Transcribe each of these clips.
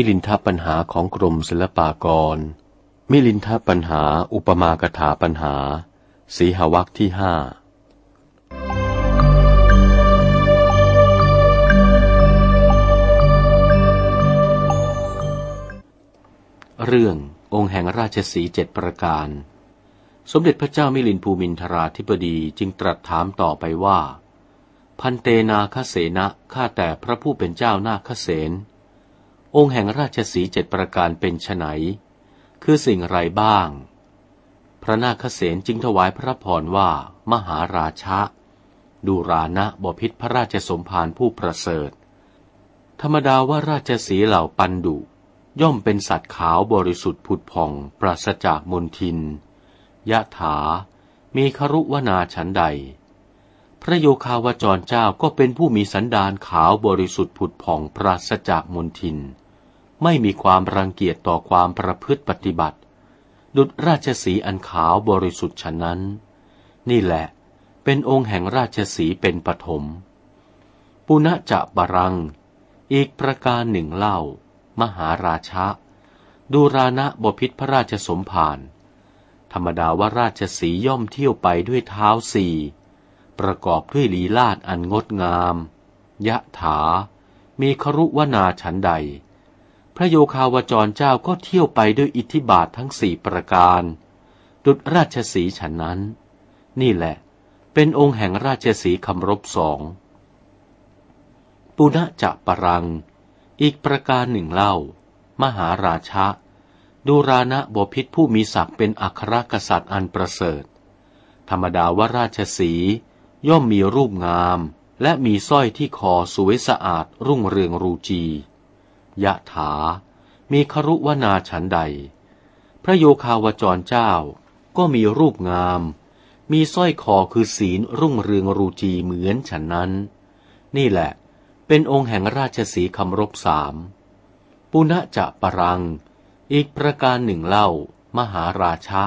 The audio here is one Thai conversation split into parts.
มิลินทปัญหาของกรมศิลปากร มิลินทปัญหาอุปมากถาปัญหา สีหวักที่ห้าเรื่ององค์แห่งราชสีเจ็ดประการ สมเด็จพระเจ้ามิลินภูมินทราธิบดีจึงตรัสถามต่อไปว่า พันเตนาคเสนะข้าแต่พระผู้เป็นเจ้านาคเสน องค์แห่งราชสีเจ็ดประการเป็นไฉนคือสิ่งไรบ้าง พระนาคเสนจึงถวายพระพรว่า มหาราชะ ดูรานะบพิษพระราชสมภารผู้ประเสริฐ ธรรมดาว่าราชสีเหล่าปันดุ ย่อมเป็นสัตว์ขาวบริสุทธิ์ผุดผ่อง ปราศจากมนทิน ยะถา มีครุวนาฉันใด พระโยคาวจรเจ้าก็เป็นผู้มีสันดานขาวบริสุทธิ์ผุดผ่องปราศจากมนทิน ไม่มีความรังเกียจต่อความประพฤติปฏิบัติ ดุจราชสีอันขาวบริสุทธิ์ฉะนั้น นี่แหละ เป็นองค์แห่งราชสีเป็นปฐมปุณจะบารัง อีกประการหนึ่งเล่า มหาราชะ ดูรานะบพิษพระราชสมภารธรรมดาว่าราชสีย่อมเที่ยวไปด้วยเท้าสี่ ประกอบด้วยลีลาดอันงดงาม ยะถา มีครุวนาฉันใด พระโยคาวจรเจ้าก็เที่ยวไปด้วยอิทธิบาททั้งสี่ประการ ดุจราชสีฉันนั้น นี่แหละ เป็นองค์แห่งราชสีคำรบสองปุณจะปรัง อีกประการหนึ่งเล่า มหาราชะดูรานะบพิษผู้มีศักดิ์เป็นอัครกษัตริย์อันประเสริฐ ธรรมดาว่าราชสี ย่อมมีรูปงาม และมีสร้อยที่คอสวยสะอาดรุ่งเรืองรูจี ยะถา มีครุวนาฉันใด พระโยคาวจรเจ้า ก็มีรูปงาม มีสร้อยคอคือศีลรุ่งเรืองรูจีเหมือนฉันนั้น นี่แหละ เป็นองค์แห่งราชสีคำรบสามปุณะจะปรัง อีกประการหนึ่งเล่ามหาราชะ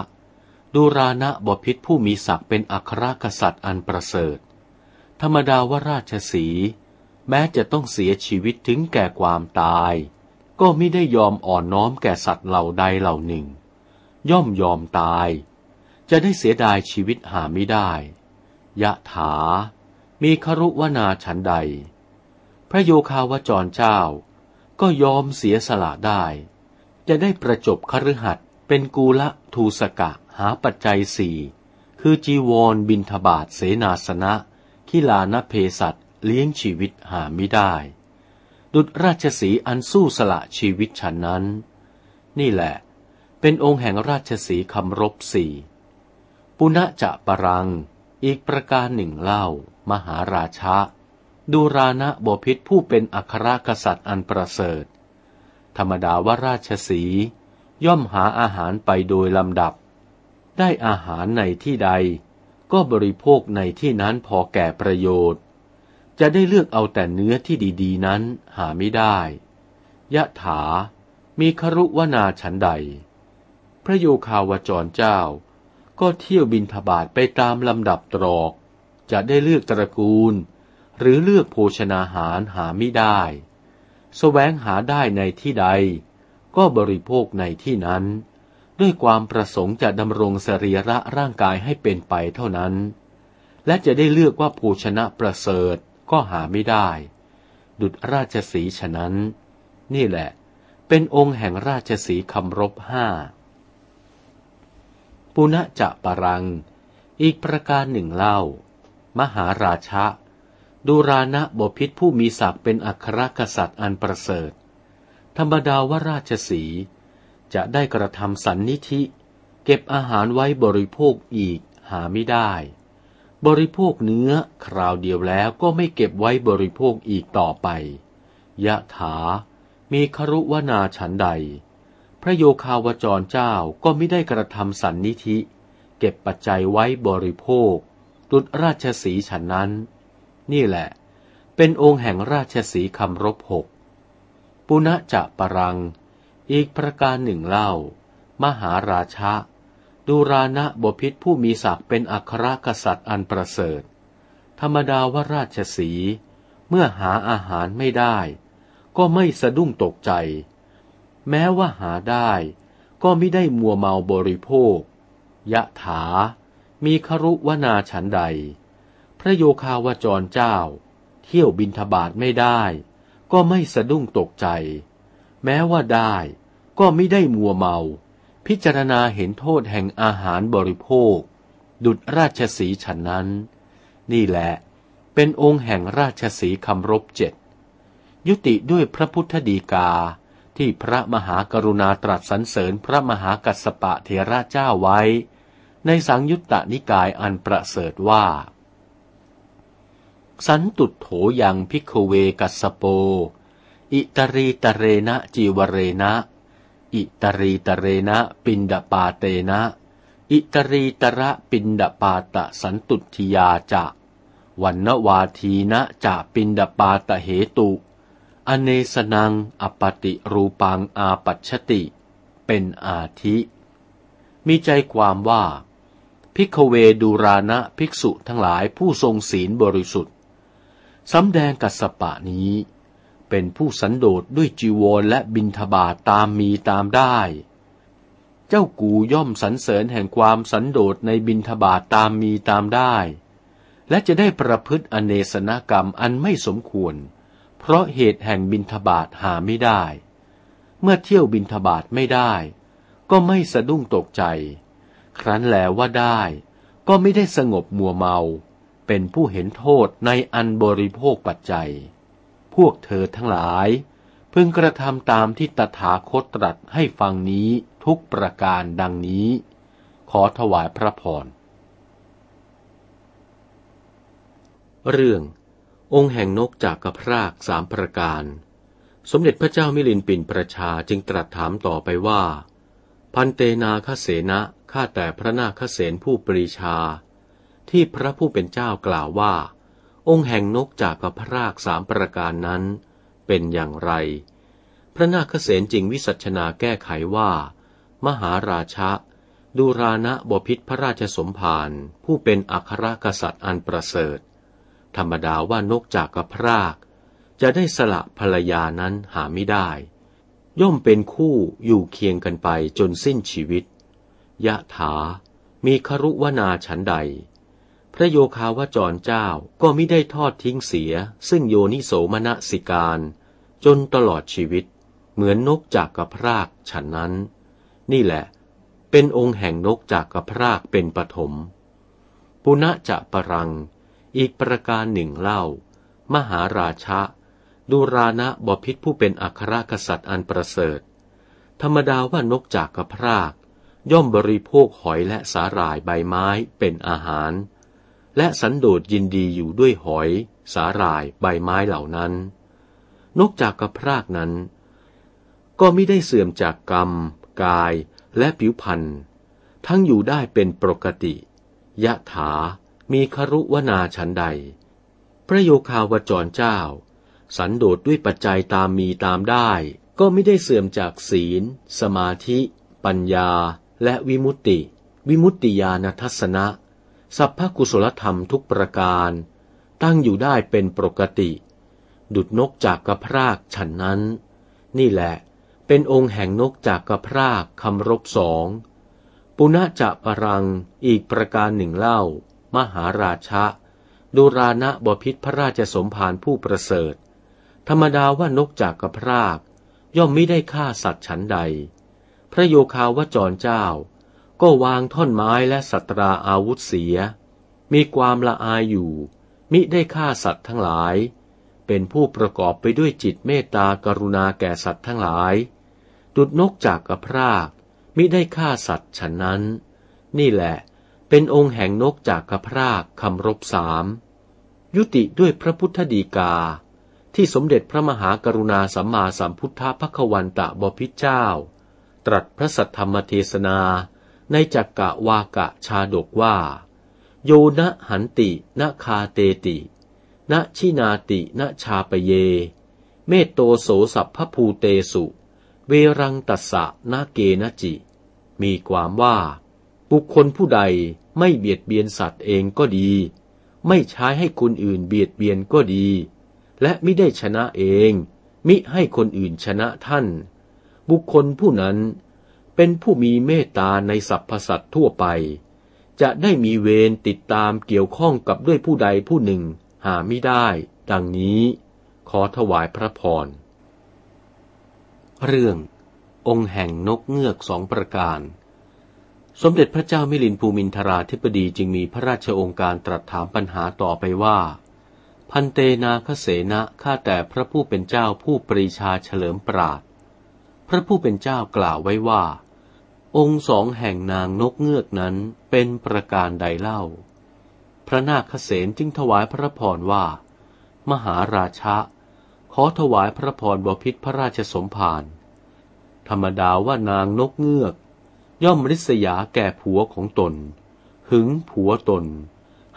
ดูรานะบพิษผู้มีศักดิ์เป็นอัครกษัตริย์อันประเสริฐ ธรรมดาว่าราชสี แม้จะต้องเสียชีวิตถึงแก่ความตาย ก็ไม่ได้ยอมอ่อนน้อมแก่สัตว์เหล่าใดเหล่าหนึ่ง ย่อมยอมตาย จะได้เสียดายชีวิตหาไม่ได้ ยะถา มีครุวนาฉันใด พระโยคาวจรเจ้า ก็ยอมเสียสละได้ จะได้ประจบคฤหัสเป็นกูละทูสกะ หาปัจจัยสี่คือจีวรบินทบาทเสนาสนะขิลานเพสัตเลี้ยงชีวิตหาไม่ได้ ดุจราชสีอันสู้สละชีวิตฉันนั้น นี่แหละ เป็นองค์แห่งราชสีคำรบสี่ปุณะจะปรัง อีกประการหนึ่งเล่า มหาราชะดูรานะบพิษผู้เป็นอัครกษัตริย์อันประเสริฐ ธรรมดาว่าราชสีย่อมหาอาหารไปโดยลำดับ ได้อาหารในที่ใด ก็บริโภคในที่นั้นพอแก่ประโยชน์ จะได้เลือกเอาแต่เนื้อที่ดีๆ นั้นหาไม่ได้ ยะถา มีครุวนาฉันใด พระโยคาวจรเจ้า ก็เที่ยวบินทบาทไปตามลำดับตรอก จะได้เลือกตระกูล หรือเลือกโภชนาหารหาไม่ได้สแสวงหาได้ในที่ใด ก็บริโภคในที่นั้น ด้วยความประสงค์จะดำรงสรีระร่างกายให้เป็นไปเท่านั้น และจะได้เลือกว่าโภชนะประเสริฐก็หาไม่ได้ ดุจราชสีฉะนั้น นี่แหละ เป็นองค์แห่งราชสีคำรบห้าปุณจะปรัง อีกประการหนึ่งเล่า มหาราชะดูรานะบพิษผู้มีศักดิ์เป็นอัครกษัตริย์อันประเสริฐ ธรรมดาว่าราชสี จะได้กระทำสันนิธิ เก็บอาหารไว้บริโภคอีกหาไม่ได้ บริโภคเนื้อคราวเดียวแล้วก็ไม่เก็บไว้บริโภคอีกต่อไป ยะถา มีครุวนาฉันใด พระโยคาวจรเจ้าก็ไม่ได้กระทำสันนิธิ เก็บปัจจัยไว้บริโภคตุดราชสีฉันนั้น นี่แหละ เป็นองค์แห่งราชสีคำรบหกปุณะจะปรัง อีกประการหนึ่งเล่า มหาราชะดูรานะบพิษผู้มีศักดิ์เป็นอัครกษัตริย์อันประเสริฐ ธรรมดาว่าราชสี เมื่อหาอาหารไม่ได้ ก็ไม่สะดุ้งตกใจ แม้ว่าหาได้ ก็ไม่ได้มัวเมาบริโภค ยะถา มีครุวนาฉันใด พระโยคาวจรเจ้า เที่ยวบินทบาทไม่ได้ ก็ไม่สะดุ้งตกใจ แม้ว่าได้ ก็ไม่ได้มัวเมา พิจารณาเห็นโทษแห่งอาหารบริโภค ดุจราชสีฉันนั้น นี่แหละเป็นองค์แห่งราชสีคำรบเจ็ดยุติด้วยพระพุทธดีกาที่พระมหากรุณาตรัสสรรเสริญพระมหากัสสปะเทระเจ้าไว้ ในสังยุตตนิกายอันประเสริฐว่า สันตุโถยังพิกเวกัสโป อิตรีตเรนะจีวเรนะ อิตรีตเรนะปินดปาเตนะ อิตรีตระปินดปาตะสันตุทิยาจะวันนวาทีนะจะปินดปาตะเหตุ อเนสนังอปติรูปังอาปัชติ เป็นอาทิ มีใจความว่าพิกเวดูรานะภิกษุทั้งหลายผู้ทรงศีลบริสุทธิ์สำแดงกัสปะนี้ เป็นผู้สันโดษด้วยจีวรและบินทบาทตามมีตามได้ เจ้ากูย่อมสรรเสริญแห่งความสันโดษในบินทบาทตามมีตามได้ และจะได้ประพฤติอเนสนกรรมอันไม่สมควร เพราะเหตุแห่งบินทบาทหาไม่ได้ เมื่อเที่ยวบินทบาทไม่ได้ ก็ไม่สะดุ้งตกใจ ครั้นแล้วว่าได้ ก็ไม่ได้สงบมัวเมา เป็นผู้เห็นโทษในอันบริโภคปัจจัย พวกเธอทั้งหลาย พึงกระทำตามที่ตถาคตตรัสให้ฟังนี้ทุกประการดังนี้ ขอถวายพระพร เรื่ององค์แห่งนกจากกระพรากสามประการ สมเด็จพระเจ้ามิลินปินประชาจึงตรัสถามต่อไปว่า พันเตนาคเสนะข้าแต่พระนาคเสนผู้ปรีชา ที่พระผู้เป็นเจ้ากล่าวว่า องค์แห่งนกจากกับพระรากสามประการนั้นเป็นอย่างไร พระนาคเษนจริงวิสัชนาแก้ไขว่า มหาราชะดูรานะบพิษพระราชสมภารผู้เป็นอัครกษัตริย์อันประเสริฐ ธรรมดาว่านกจากกับพราก จะได้สละภรรยานั้นหาไม่ได้ ย่อมเป็นคู่อยู่เคียงกันไปจนสิ้นชีวิต ยะถา มีครุวนาฉันใด พระโยคาวจรเจ้าก็ไม่ได้ทอดทิ้งเสีย ซึ่งโยนิโสมนสิการ จนตลอดชีวิต เหมือนนกจากกระพรากฉันนั้น นี่แหละ เป็นองค์แห่งนกจากกระพรากเป็นปฐมปุณะจะปรัง อีกประการหนึ่งเล่า มหาราชะดูรานะบพิษผู้เป็นอัครกษัตริย์อันประเสริฐ ธรรมดาว่านกจากกระพราก ย่อมบริโภคหอยและสาหร่ายใบไม้เป็นอาหาร และสันโดษยินดีอยู่ด้วยหอย สาหร่ายใบไม้เหล่านั้นนกจากกระพรากนั้น ก็ไม่ได้เสื่อมจากกรรม กายและผิวพันธ์ทั้งอยู่ได้เป็นปกติ ยะถามีครุวนาชันใด พระโยคาวจรเจ้า สันโดษด้วยปัจจัยตามมีตามได้ ก็ไม่ได้เสื่อมจากศีล สมาธิ ปัญญา และวิมุตติ วิมุตติญาณทัศนะ สัพพกุศลธรรมทุกประการ ตั้งอยู่ได้เป็นปกติ ดุดนกจากกระพรากฉันนั้น นี่แหละ เป็นองค์แห่งนกจากกระพรากคำรบสอง ปุณะจะปรังอีกประการหนึ่งเล่า มหาราชะดูรานะบพิษพระราชสมภารผู้ประเสริฐ ธรรมดาว่านกจากกระพราก ย่อมไม่ได้ฆ่าสัตว์ฉันใด พระโยคาวจรเจ้า ก็วางท่อนไม้และสัตราอาวุธเสีย มีความละอายอยู่ มิได้ฆ่าสัตว์ทั้งหลาย เป็นผู้ประกอบไปด้วยจิตเมตตากรุณาแก่สัตว์ทั้งหลาย ดุดนกจากกระพราก มิได้ฆ่าสัตว์ฉันนั้น นี่แหละ เป็นองค์แห่งนกจากกระพรากคำรบสาม ยุติด้วยพระพุทธดีกา ที่สมเด็จพระมหากรุณาสัมมาสัมพุทธพระควันตะบพิจเจ้า ตรัสพระสัทธรรมเทศนา ในจักกะวากะชาดกว่า โยนะหันตินะคาเตตินะชินาตินะชาปเย เมตโตโสสัพพภูเตสุ เวรังตัสสะนาเกนจิ มีความว่า บุคคลผู้ใดไม่เบียดเบียนสัตว์เองก็ดี ไม่ใช้ให้คนอื่นเบียดเบียนก็ดี และไม่ได้ชนะเอง มิให้คนอื่นชนะท่านบบุคคลผู้นั้น เป็นผู้มีเมตตาในสรรพสัตว์ทั่วไป จะได้มีเวรติดตามเกี่ยวข้องกับด้วยผู้ใดผู้หนึ่งหาไม่ได้ ดังนี้ ขอถวายพระพร เรื่อง องค์แห่งนกเงือกสองประการ สมเด็จพระเจ้ามิลินภูมินทราธิปดีจึงมีพระราชองค์การตรัสถามปัญหาต่อไปว่า พันเตนาคเสนะข้าแต่พระผู้เป็นเจ้าผู้ปรีชาเฉลิมปราดพระผู้เป็นเจ้ากล่าวไว้ว่า องค์สองแห่งนางนกเงือกนั้นเป็นประการใดเล่า พระนาคเษนจึงถวายพระพรว่า มหาราชะ ขอถวายพระพรบพิษพระราชสมภารธรรมดาว่านางนกเงือก ย่อมริษยาแก่ผัวของตน หึงผัวตน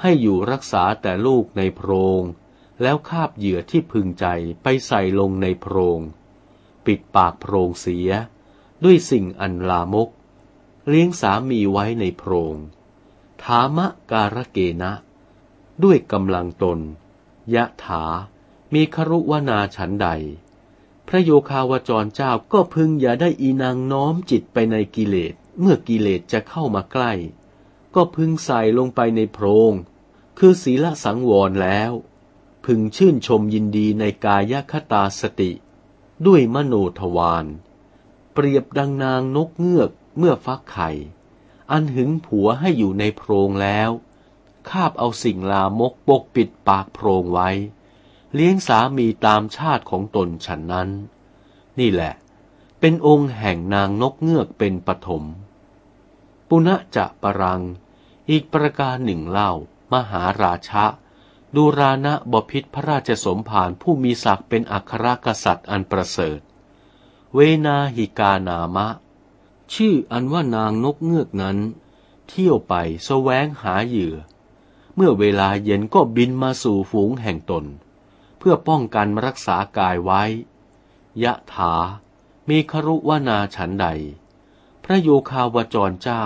ให้อยู่รักษาแต่ลูกในโพรง แล้วคาบเหยื่อที่พึงใจไปใส่ลงในโพรง ปิดปากโพรงเสีย ด้วยสิ่งอันลามก เลี้ยงสามีไว้ในโพรงถามะการะเกนะ ด้วยกำลังตน ยะถา มีครุวนาฉันใด พระโยคาวจรเจ้าก็พึงอย่าได้อีนางน้อมจิตไปในกิเลส เมื่อกิเลสจะเข้ามาใกล้ ก็พึงใส่ลงไปในโพรง คือศีลสังวรแล้ว พึงชื่นชมยินดีในกายคตาสติ ด้วยมโนทวาร เปรียบดังนางนกเงือก เมื่อฟักไข่ อันหึงผัวให้อยู่ในโพรงแล้ว คาบเอาสิ่งลามกปกปิดปากโพรงไว้ เลี้ยงสามีตามชาติของตนฉันนั้น นี่แหละ เป็นองค์แห่งนางนกเงือกเป็นปฐม ปุณะจะปรัง อีกประการหนึ่งเล่า มหาราชะดูรานะบพิษพระราชสมภารผู้มีศักดิ์เป็นอัครกษัตริย์อันประเสริฐ เวนาหิกานามะ ชื่ออันว่านางนกเงือกนั้น เที่ยวไปแสวงหาเหยื่อ เมื่อเวลาเย็นก็บินมาสู่ฝูงแห่งตน เพื่อป้องกันรักษากายไว้ ยะถามีครุวนาฉันใด พระโยคาวจรเจ้า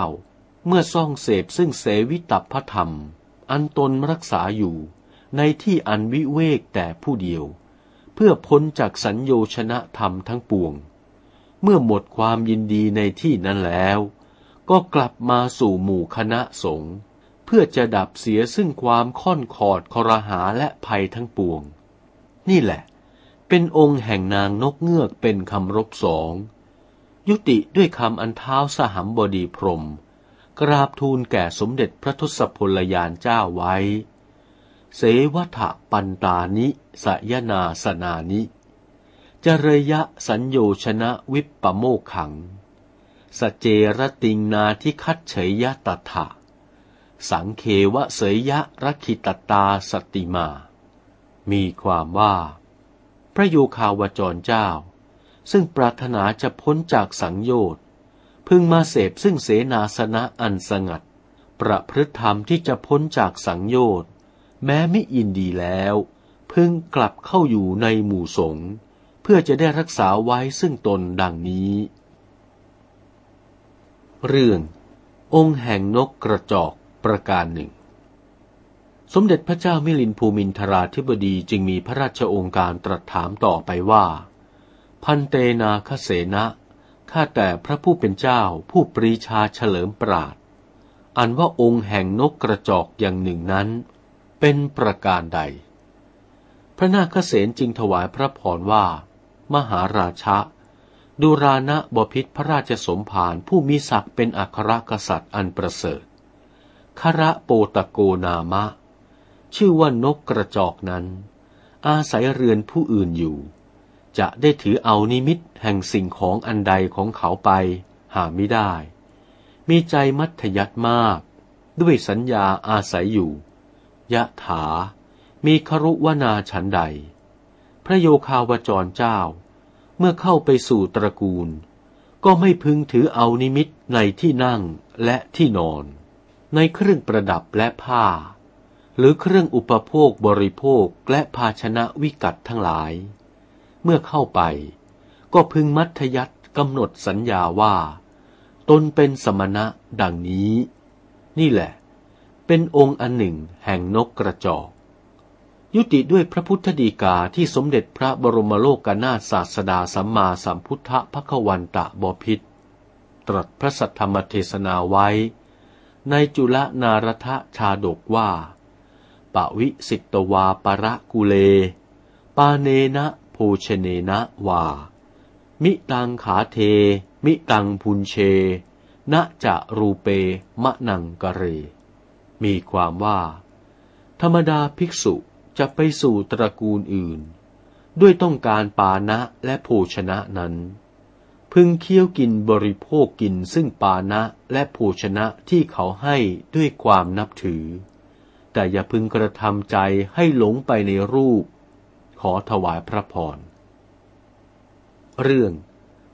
เมื่อซ่องเสพซึ่งเสวิตัพระธรรม อันตนรักษาอยู่ในที่อันวิเวกแต่ผู้เดียว เพื่อพ้นจากสัญโยชนะธรรมทั้งปวง เมื่อหมดความยินดีในที่นั้นแล้ว ก็กลับมาสู่หมู่คณะสงฆ์เพื่อจะดับเสียซึ่งความค่อนขอดคอรหาและภัยทั้งปวง นี่แหละ เป็นองค์แห่งนางนกเงือกเป็นคำรบสอง ยุติด้วยคำอันเท้าสหัมบดีพรม กราบทูลแก่สมเด็จพระทศพลยานเจ้าไว้ เสวัฏปันตานิสยนาสนานิ จเรยะสัญโยชนะวิปปโมขัง สเจรติงนาทิคัตเฉยยะตถะ สังเควะเสยยะรักิตตาสติมา มีความว่า พระโยคาวจรเจ้า ซึ่งปรารถนาจะพ้นจากสังโยชน์ พึงมาเสพซึ่งเสนาสนะอันสงัด ประพฤติธรรมที่จะพ้นจากสังโยชน์ แม้ไม่ยินดีแล้ว พึงกลับเข้าอยู่ในหมู่สงฆ์ เพื่อจะได้รักษาไว้ซึ่งตนดังนี้ เรื่ององค์แห่งนกกระจอกประการหนึ่ง สมเด็จพระเจ้ามิลินภูมินทราธิบดีจึงมีพระราชองค์การตรัสถามต่อไปว่า พันเตนาคเสนะข้าแต่พระผู้เป็นเจ้าผู้ปรีชาเฉลิมปราดอันว่าองค์แห่งนกกระจอกอย่างหนึ่งนั้น เป็นประการใด พระนาคเษนจึงถวายพระพรว่า มหาราชะดูรานะบพิษพระราชสมภารผู้มีศักดิ์เป็นอัครกษัตริย์อันประเสริฐคระโปตโกนามะ ชื่อว่านกกระจอกนั้น อาศัยเรือนผู้อื่นอยู่ จะได้ถือเอานิมิตแห่งสิ่งของอันใดของเขาไป หาไม่ได้ มีใจมัธยัตมาก ด้วยสัญญาอาศัยอยู่ ยะถา มีครุวนาฉันใด ระโยคาวจรเจ้า เมื่อเข้าไปสู่ตระกูล ก็ไม่พึงถือเอานิมิตในที่นั่งและที่นอน ในเครื่องประดับและผ้า หรือเครื่องอุปโภคบริโภคและภาชนะวิกัดทั้งหลาย เมื่อเข้าไป ก็พึงมัธยัตกำหนดสัญญาว่า ตนเป็นสมณะดังนี้ นี่แหละ เป็นองค์อันหนึ่งแห่งนกกระจอก ยุติด้วยพระพุทธดีกาที่สมเด็จพระบรมโลกกนาถศาสดาสัมมาสัมพุทธพระควันตะบพิษตรัสพระสัทธรรมเทศนาไว้ ในจุลนารทะชาดกว่าปวิสิตวาประกุเล ปาเนนะโภชเนนะวา มิตังขาเท มิตังพุนเชณจะรูเปมะนังกะเร มีความว่า ธรรมดาภิกษุ จะไปสู่ตระกูลอื่น ด้วยต้องการปานะและโภชนะนั้น พึงเคี้ยวกินบริโภคกินซึ่งปานะและโภชนะที่เขาให้ด้วยความนับถือ แต่อย่าพึงกระทำใจให้หลงไปในรูป ขอถวายพระพร เรื่อง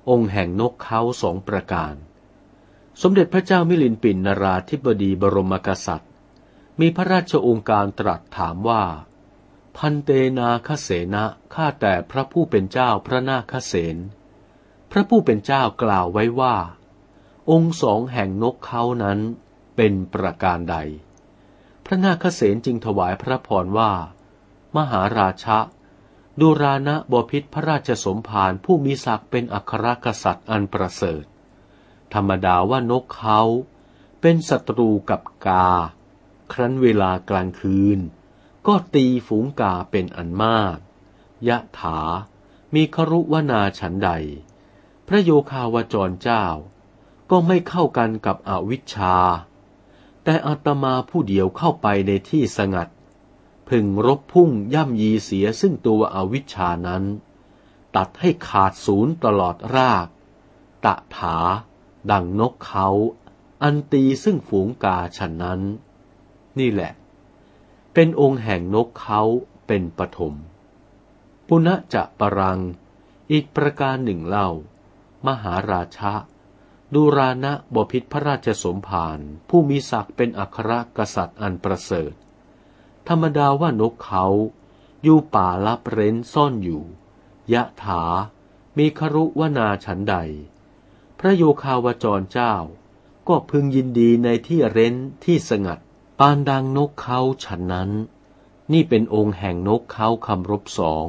องค์แห่งนกเขาสองประการ สมเด็จพระเจ้ามิลินปินนราธิบดีบรมกษัตริย์มีพระราชองค์การตรัสถามว่า พันเตนาคเสนะข้าแต่พระผู้เป็นเจ้าพระนาคเสน พระผู้เป็นเจ้ากล่าวไว้ว่า องค์สองแห่งนกเขานั้นเป็นประการใด พระนาคเสนจึงถวายพระพรว่า มหาราชะดูรานะบพิษพระราชสมภารผู้มีศักดิ์เป็นอัครกษัตริย์อันประเสริฐ ธรรมดาว่านกเขาเป็นศัตรูกับกา ครั้นเวลากลางคืน ก็ตีฝูงกาเป็นอันมาก ยะถา มีครุวนาฉันใด พระโยคาวจรเจ้า ก็ไม่เข้ากันกับอวิชชา แต่อาตมาผู้เดียวเข้าไปในที่สงัด พึงรบพุ่งย่ำยีเสียซึ่งตัวอวิชชานั้น ตัดให้ขาดศูนย์ตลอดราก ตะถา ดังนกเขา อันตีซึ่งฝูงกาฉันนั้น นี่แหละ เป็นองค์แห่งนกเขาเป็นปฐม ปุณจะปรัง อีกประการหนึ่งเล่า มหาราชะดูรานะบพิษพระราชสมภารผู้มีศักดิ์เป็นอัครกษัตริย์อันประเสริฐ ธรรมดาว่านกเขาอยู่ป่าลับเร้นซ่อนอยู่ ยถา มีครุวนาฉันใด พระโยคาวจรเจ้า ก็พึงยินดีในที่เร้นที่สงัด ปานดังนกเขาฉันนั้น นี่เป็นองค์แห่งนกเขาคำรบสอง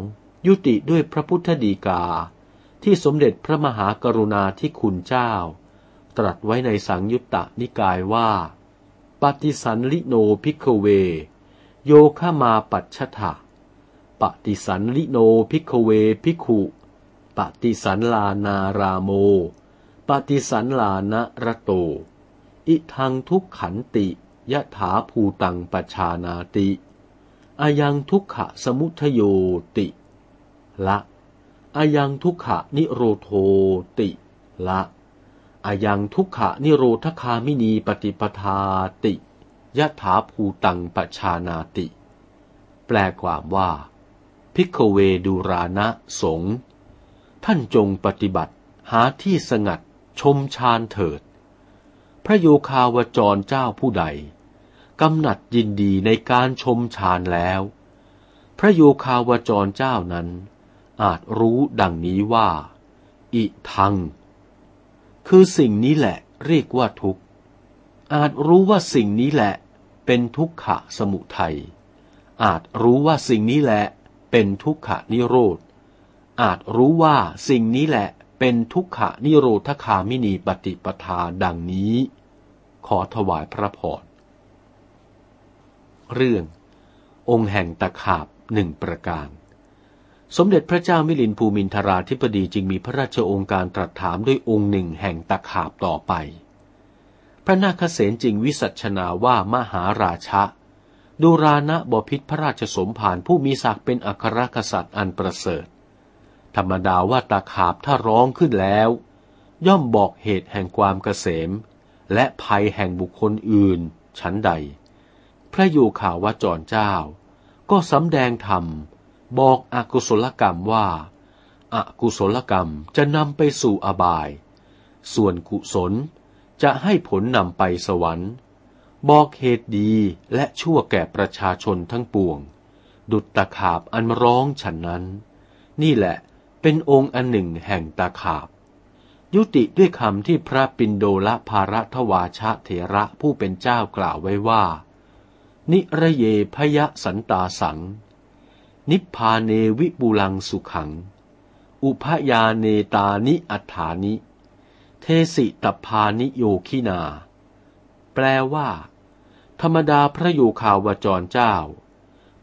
ยุติด้วยพระพุทธดีกา ที่สมเด็จพระมหากรุณาธิคุณเจ้า ตรัสไว้ในสังยุตตนิกายว่า ปฏิสัลลีโน ภิกขเว โยคมาปัชชถ ปฏิสัลลีโน ภิกขเว ภิกขุปฏิสัลลานาราโม ปฏิสันลานะระโต อิทังทุกขันติ ยะถาภูตังปชานาติอายังทุกขะสมุทโยติ ละอายังทุกขะนิโรโทติ ละอายังทุกขะนิโรธคามินีปฏิปทาติยะถาภูตังปชานาติ แปลความว่า พิกเวดูรานะสง ท่านจงปฏิบัติหาที่สงัดชมชานเถิด พระโยคาวจรเจ้าผู้ใด กำหนัดยินดีในการชมฌานแล้ว พระโยคาวจรเจ้านั้น อาจรู้ดังนี้ว่า อิทัง คือสิ่งนี้แหละเรียกว่าทุกข์ อาจรู้ว่าสิ่งนี้แหละเป็นทุกขะสมุทัย อาจรู้ว่าสิ่งนี้แหละเป็นทุกขะนิโรธ อาจรู้ว่าสิ่งนี้แหละเป็นทุกขะนิโรธคามินีปฏิปทาดังนี้ ขอถวายพระพร เรื่อง องค์แห่งตะขาบหนึ่งประการ สมเด็จพระเจ้ามิลินภูมินทราธิปดีจึงมีพระราชองค์การตรัสถามด้วยองค์หนึ่งแห่งตะขาบต่อไป พระนาคเษนจึงวิสัชนาว่ามหาราชะดูรานะบพิษพระราชสมภารผู้มีศักดิ์เป็นอัครกษัตริย์อันประเสริฐ ธรรมดาว่าตะขาบถ้าร้องขึ้นแล้ว ย่อมบอกเหตุแห่งความเกษม และภัยแห่งบุคคลอื่น ชั้นใด พระโยคาวจรเจ้า ก็สำแดงธรรม บอกอกุศลกรรมว่าอากุศลกรรมจะนำไปสู่อบาย ส่วนกุศลจะให้ผลนำไปสวรรค์ บอกเหตุดีและชั่วแก่ประชาชนทั้งปวง ดุจตะขาบอันร้องฉันนั้น นี่แหละเป็นองค์อันหนึ่งแห่งตะขาบ ยุติด้วยคำที่พระปินโดละภารัทวาชะเถระผู้เป็นเจ้ากล่าวไว้ว่า นิระเยพยสันตาสัง นิพพาเนวิบุลังสุขัง อุพยาเนตานิอัฏฐานิ เทสิตพานิโยคินา แปลว่า ธรรมดาพระโยคาวจรเจ้า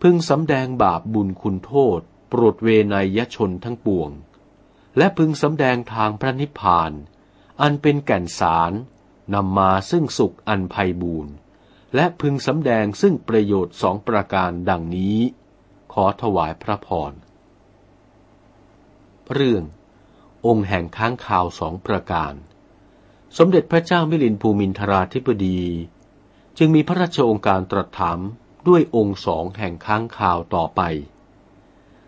พึงสำแดงบาปบุญคุณโทษ โปรดเวนยชนทั้งปวง และพึงสำแดงทางพระนิพพาน อันเป็นแก่นสารนำมาซึ่งสุขอันไพบูรณ์ และพึงสำแดงซึ่งประโยชน์สองประการดังนี้ ขอถวายพระพร เรื่ององค์แห่งค้างคาวสองประการ สมเด็จพระเจ้ามิลินภูมินทราธิบดี จึงมีพระราชองค์การตรัสถามด้วยองค์สองแห่งค้างคาวต่อไป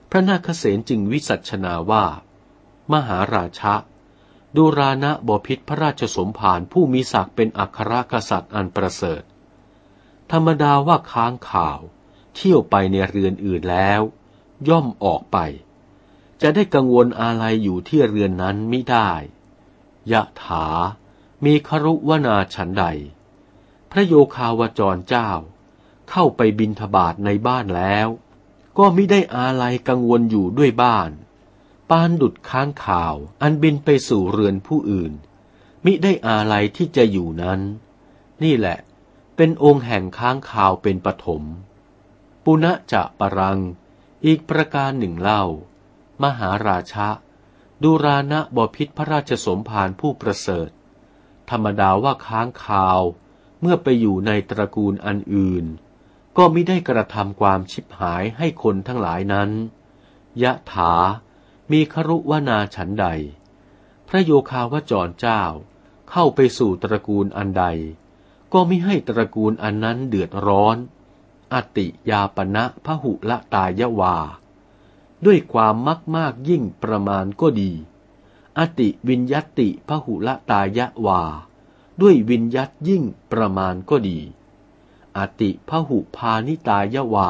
พระนาคเษนจึงวิสัชนาว่า มหาราชะดูรานะบพิษพระราชสมภารผู้มีศักดิ์เป็นอัครกษัตริย์อันประเสริฐ ธรรมดาว่าค้างข่าว เที่ยวไปในเรือนอื่นแล้ว ย่อมออกไป จะได้กังวลอะไรอยู่ที่เรือนนั้นไม่ได้ยะถา มีครุวนาฉันใด พระโยคาวจรเจ้า เข้าไปบินทบาทในบ้านแล้ว ก็ไม่ได้อะไรกังวลอยู่ด้วยบ้าน ปานดุดค้างข่าวอันบินไปสู่เรือนผู้อื่นมิได้อะไรที่จะอยู่นั้น นี่แหละ เป็นองค์แห่งค้างข่าวเป็นปฐม ปุณะจะปรัง อีกประการหนึ่งเล่า มหาราชะ ดูรานะบพิษพระราชสมภารผู้ประเสริฐ ธรรมดาว่าค้างข่าว เมื่อไปอยู่ในตระกูลอันอื่น ก็ไม่ได้กระทำความชิบหายให้คนทั้งหลายนั้น ยะถา มีครุวนาฉันใด พระโยคาวจรเจ้าเข้าไปสู่ตระกูลอันใด ก็ไม่ให้ตระกูลอันนั้นเดือดร้อน อติยาปณะพหุละตายะวา ด้วยความมักมากยิ่งประมาณก็ดี อติวิญยติพหุละตายะวา ด้วยวิญยัตยิ่งประมาณก็ดี อติพหุพานิตายะวา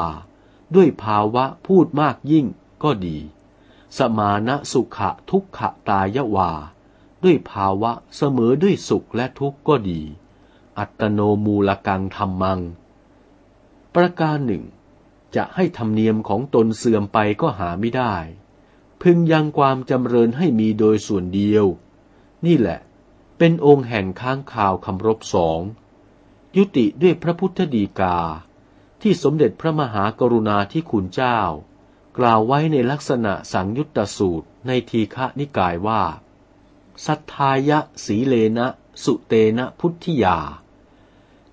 ด้วยภาวะพูดมากยิ่งก็ดี สมานะสุขะทุกขะตายะวา ด้วยภาวะเสมอด้วยสุขและทุกข์ก็ดี อัตโนมูลกังธรรมัง ประการหนึ่ง จะให้ธรรมเนียมของตนเสื่อมไปก็หาไม่ได้ พึงยังความจำเริญให้มีโดยส่วนเดียว นี่แหละ เป็นองค์แห่งค้างข่าวคำรบสอง ยุติด้วยพระพุทธดีกา ที่สมเด็จพระมหากรุณาธิคุณเจ้า กล่าวไว้ในลักษณะสังยุตตสูตรในทีฆะนิกายว่า สัทธายะสีเลนะสุเตนะพุทธิยา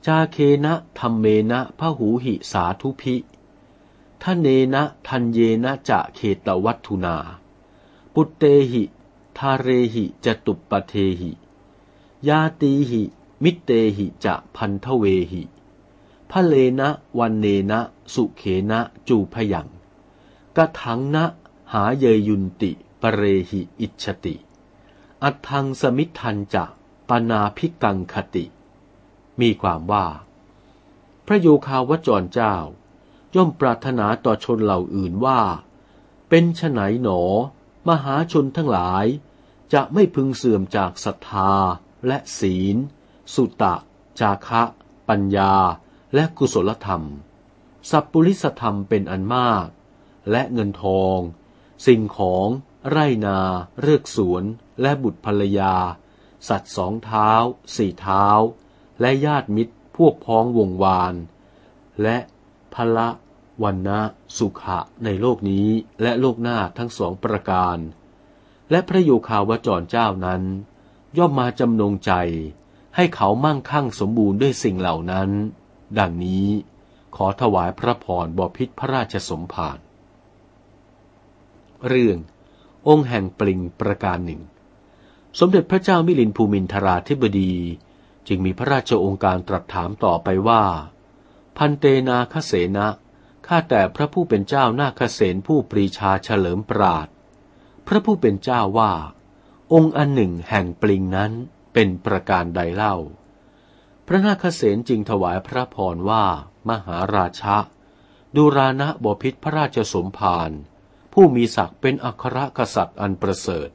จาเคนะธรรมเมนะพะหูหิสาธุพิทะเนนะทันเยนะจะเขตวัตถุนา ปุตเตหิทาเรหิจตุปปเทหิ ยาตีหิ มิเตหิจะพันทเวหิพะเลนะวันเนนะ สุเขนะจูพยังกะถังนะหาเยยุนติปเรหิอิชติ อัทังสมิทันจะปนาพิกังคติ มีความว่า พระโยคาวจรเจ้า ย่อมปรารถนาต่อชนเหล่าอื่นว่า เป็นฉไหนหนอ มหาชนทั้งหลาย จะไม่พึงเสื่อมจากศรัทธาและศีล สุตะ จาคะ ปัญญา และกุศลธรรม สัพปุริสธรรมเป็นอันมาก และเงินทอง สิ่งของไรนา เรือกสวน และบุตรภรรยา สัตว์สองเท้า สี่เท้า และญาติมิตรพวกพ้องวงวาน และพละวันนะสุขะในโลกนี้และโลกหน้าทั้งสองประการ และพระโยคาวจรเจ้านั้น ย่อมมาจำนงใจ ให้เขามั่งคั่งสมบูรณ์ด้วยสิ่งเหล่านั้น ดังนี้ขอถวายพระพรบพิษพระราชสมภารเรื่อง องค์แห่งปลิงประการหนึ่ง สมเด็จพระเจ้ามิลินภูมินทราธิบดี จึงมีพระราชองค์การตรัสถามต่อไปว่า พันเตนาคเสนะข้าแต่พระผู้เป็นเจ้านาคเสนผู้ปรีชาเฉลิมปราดพระผู้เป็นเจ้าว่า องค์อันหนึ่งแห่งปลิงนั้นเป็นประการใดเล่า พระนาคเสนจึงถวายพระพรว่า มหาราชะดูรานะบพิษพระราชสมภารผู้มีศักดิ์เป็นอัครกษัตริย์อันประเสริฐ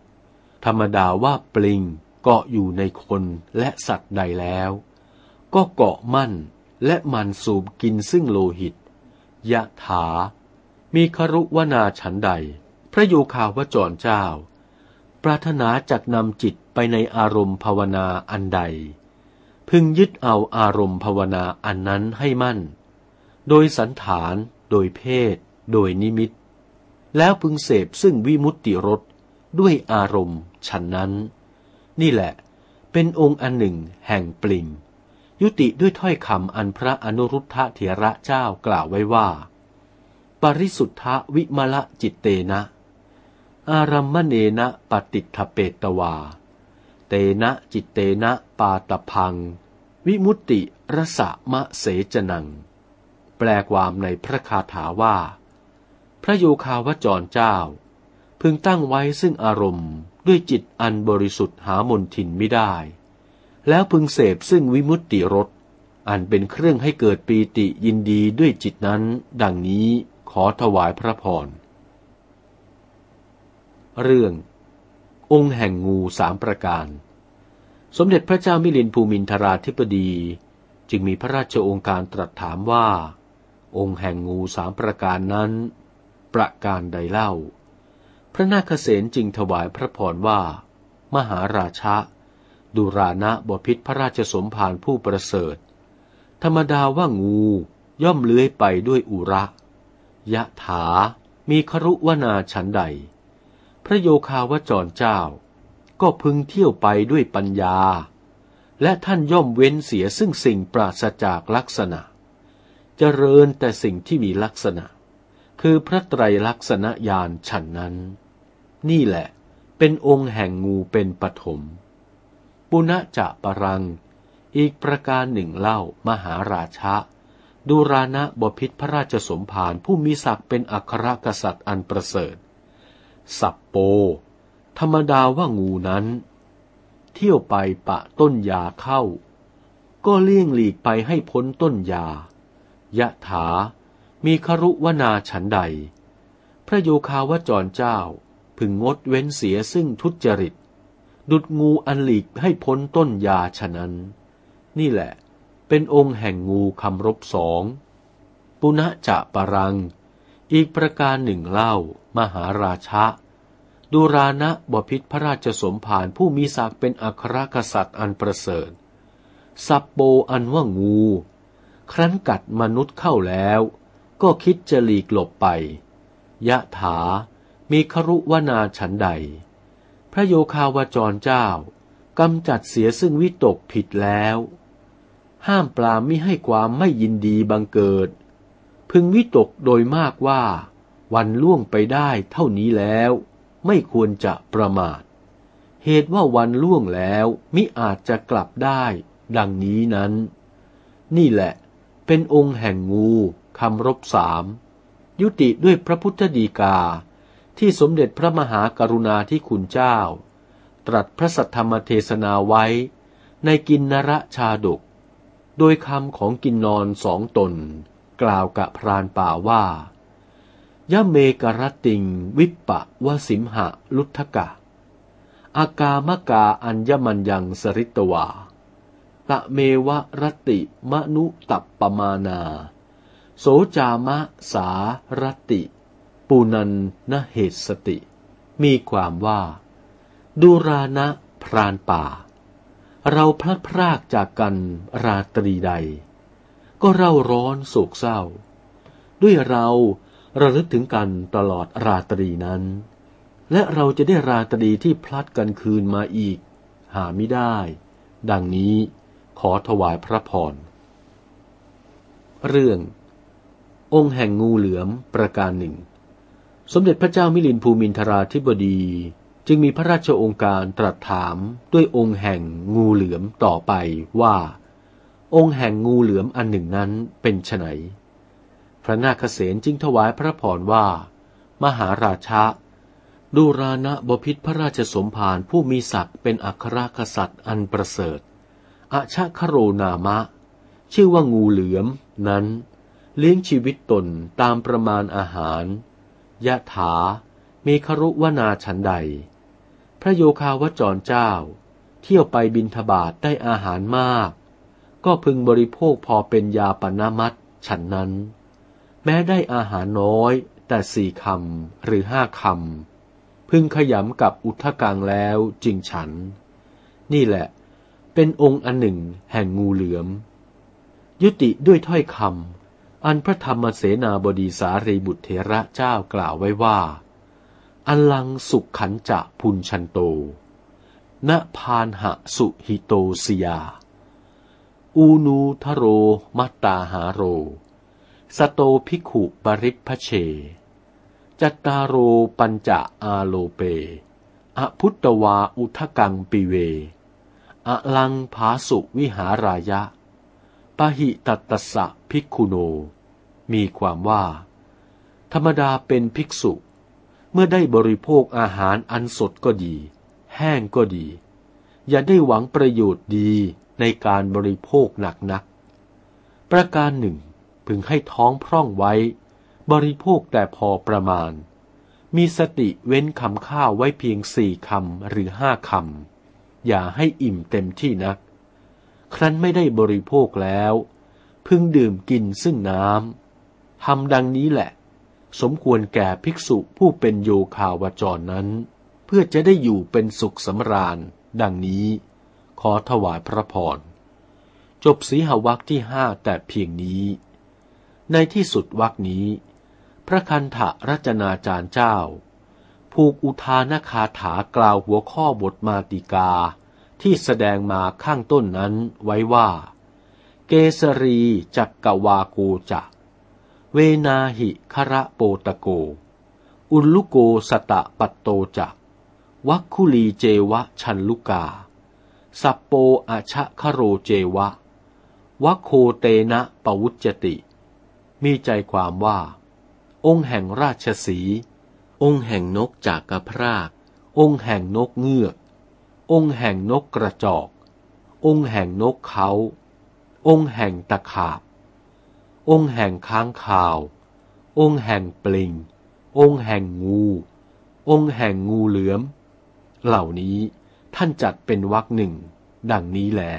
ธรรมดาว่าปลิง เกาะอยู่ในคนและสัตว์ใดแล้ว ก็เกาะมั่นและมันสูบกินซึ่งโลหิต ยะถา มีครุวนาฉันใด พระโยคาวจรเจ้า ปรารถนาจักนำจิตไปในอารมณ์ภาวนาอันใด พึงยึดเอาอารมณ์ภาวนาอันนั้นให้มั่น โดยสันฐาน โดยเพศ โดยนิมิต แล้วพึงเสพซึ่งวิมุตติรสด้วยอารมณ์ฉันนั้น นี่แหละ เป็นองค์อันหนึ่งแห่งปลิง ยุติด้วยถ้อยคำอันพระอนุรุทธะเถระเจ้ากล่าวไว้ว่า ปริสุทธวิมละจิตเตนะ อารัมมเนนะปฏิทเปตวา เตนะจิตเตนะปาตพัง วิมุตติรสะมะเสจนัง แปลความในพระคาถาว่า พระโยคาวจรเจ้า พึงตั้งไว้ซึ่งอารมณ์ ด้วยจิตอันบริสุทธิ์หามนทินไม่ได้ แล้วพึงเสพซึ่งวิมุตติรสอันเป็นเครื่องให้เกิดปีติยินดีด้วยจิตนั้น ดังนี้ขอถวายพระพร เรื่อง องค์แห่งงูสามประการ สมเด็จพระเจ้ามิลินภูมินทราธิปดี จึงมีพระราชองค์การตรัสถามว่า องค์แห่งงูสามประการนั้น ประการใดเล่า พระนาคเษนจึงถวายพระพรว่า มหาราชะ ดุรานะบพิษพระราชสมภารผู้ประเสริฐ ธรรมดาว่างูย่อมเลื้อยไปด้วยอุระ ยะถา มีครุวนาฉันใด พระโยคาวจรเจ้า ก็พึงเที่ยวไปด้วยปัญญา และท่านย่อมเว้นเสียซึ่งสิ่งปราศจากลักษณะเจริญแต่สิ่งที่มีลักษณะ คือพระไตรลักษณญาณฉันนั้น นี่แหละเป็นองค์แห่งงูเป็นปฐมปุณจะปรัง อีกประการหนึ่งเล่ามหาราชะดูรานะบพิษพระราชสมภารผู้มีศักดิ์เป็นอัครกษัตริย์อันประเสริฐ สับโป ธรรมดาว่างูนั้น เที่ยวไปปะต้นยาเข้า ก็เลี่ยงหลีกไปให้พ้นต้นยายะถา มีครุวนาฉันใด พระโยคาวจรเจ้าพึงงดเว้นเสียซึ่งทุจริต ดุดงูอันหลีกให้พ้นต้นยาฉะนั้น นี่แหละ เป็นองค์แห่งงูคำรบสอง ปุณะจะปรัง อีกประการหนึ่งเล่ามหาราชะดูรานะบพิษพระราชสมภารผู้มีศักดิ์เป็นอัครกษัตริย์อันประเสริฐสับโปอันว่างู ครั้นกัดมนุษย์เข้าแล้ว ก็คิดจะหลีกหลบไป ยะถา มีครุวนาฉันใด พระโยคาวจรเจ้ากำจัดเสียซึ่งวิตกผิดแล้ว ห้ามปลามม่ให้ความไม่ยินดีบังเกิด พึงวิตกโดยมากว่า วันล่วงไปได้เท่านี้แล้ว ไม่ควรจะประมาท เหตุว่าวันล่วงแล้วมิอาจจะกลับได้ ดังนี้นั้น นี่แหละ เป็นองค์แห่งงู คำรบสามยุติด้วยพระพุทธดีกา ที่สมเด็จพระมหากรุณาธิคุณเจ้า ตรัสพระสัทธรรมเทศนาไว้ ในกินนระชาดก โดยคำของกินนอนสองตน กล่าวกับพรานป่าว่ายะเมกรติงวิปปะวสิมหะลุทธกะ อากามกาอัญญมัญยังสริตวาตะเมวะรติมนุตัปปมานา โสจามะสารติปูนันนเหตสติ มีความว่า ดูรานะพรานป่า เราพลัดพรากจากกันราตรีใด ก็เร่าร้อนโศกเศร้า ด้วยเราระลึกถึงกันตลอดราตรีนั้น และเราจะได้ราตรีที่พลัดกันคืนมาอีก หาไม่ได้ ดังนี้ขอถวายพระพร เรื่อง องค์แห่งงูเหลือมประการหนึ่ง สมเด็จพระเจ้ามิลินภูมินทราธิบดี จึงมีพระราชองค์การตรัสถามด้วยองค์แห่งงูเหลือมต่อไปว่า องค์แห่งงูเหลือมอันหนึ่งนั้นเป็นไนพระนาคเษนจึงถวายพระพรว่า มหาราชะดูรานะบพิษพระราชสมภารผู้มีศักดิ์เป็นอัครกษัตริย์อันประเสริฐอาชะคโรนามะ ชื่อว่างูเหลือมนั้น เลี้ยงชีวิตตนตามประมาณอาหาร ยะถา มีครุวนาฉันใด พระโยคาวจรเจ้า เที่ยวไปบินทบาทได้อาหารมาก ก็พึงบริโภคพอเป็นยาปนามัตฉันนั้น แม้ได้อาหารน้อยแต่สี่คำหรือห้าคำพึงขยำกับอุทธกังแล้วจึงฉัน นี่แหละเป็นองค์อันหนึ่งแห่งงูเหลือม ยุติด้วยถ้อยคำ อันพระธรรมเสนาบดีสารีบุตรเถระเจ้ากล่าวไว้ว่า อัลังสุขขันจะพุนชันโต ณพานหะสุหิโตสยา อูนูทโรมัตตาหาโร สโตภิกขุปริพเช จัตตาโรปัญจะอาโลเป อพุตตวาอุทกังปิเว อลังภาสุวิหารายะ ปหิตัตสะภิกขุโน มีความว่า ธรรมดาเป็นภิกษุ เมื่อได้บริโภคอาหารอันสดก็ดี แห้งก็ดี อย่าได้หวังประโยชน์ดีในการบริโภคหนักนัก ประการหนึ่ง พึงให้ท้องพร่องไว้ บริโภคแต่พอประมาณ มีสติเว้นคำข้าวไว้เพียงสี่คำหรือห้าคำ อย่าให้อิ่มเต็มที่นัก ครั้นไม่ได้บริโภคแล้ว พึงดื่มกินซึ่งน้ำทำดังนี้แหละ สมควรแก่ภิกษุผู้เป็นโยคาวจรนั้น เพื่อจะได้อยู่เป็นสุขสำราญ ดังนี้ ขอถวายพระพร จบสีหวักที่ห้าแต่เพียงนี้ ในที่สุดวักนี้ พระคันธรัจนาจารย์เจ้า ผูกอุทานคาถากล่าวหัวข้อบทมาติกา ที่แสดงมาข้างต้นนั้นไว้ว่า เกสรีจักกวาโกจะเวนาหิคระโปตโก อุลุโกสตะปัตโตจะวัคคุลีเจวะชันลุกา สัปโปอาชะคโรเจวะ วัคโคเตนะปวุจติ มีใจความว่า องค์แห่งราชสี องค์แห่งนกจากกระพราก องค์แห่งนกเงือก องค์แห่งนกกระจอก องค์แห่งนกเขา องค์แห่งตะขาบ องค์แห่งค้างคาว องค์แห่งปลิง องค์แห่งงู องค์แห่งงูเหลือม เหล่านี้ท่านจัดเป็นวรรคหนึ่ง ดังนี้แหละ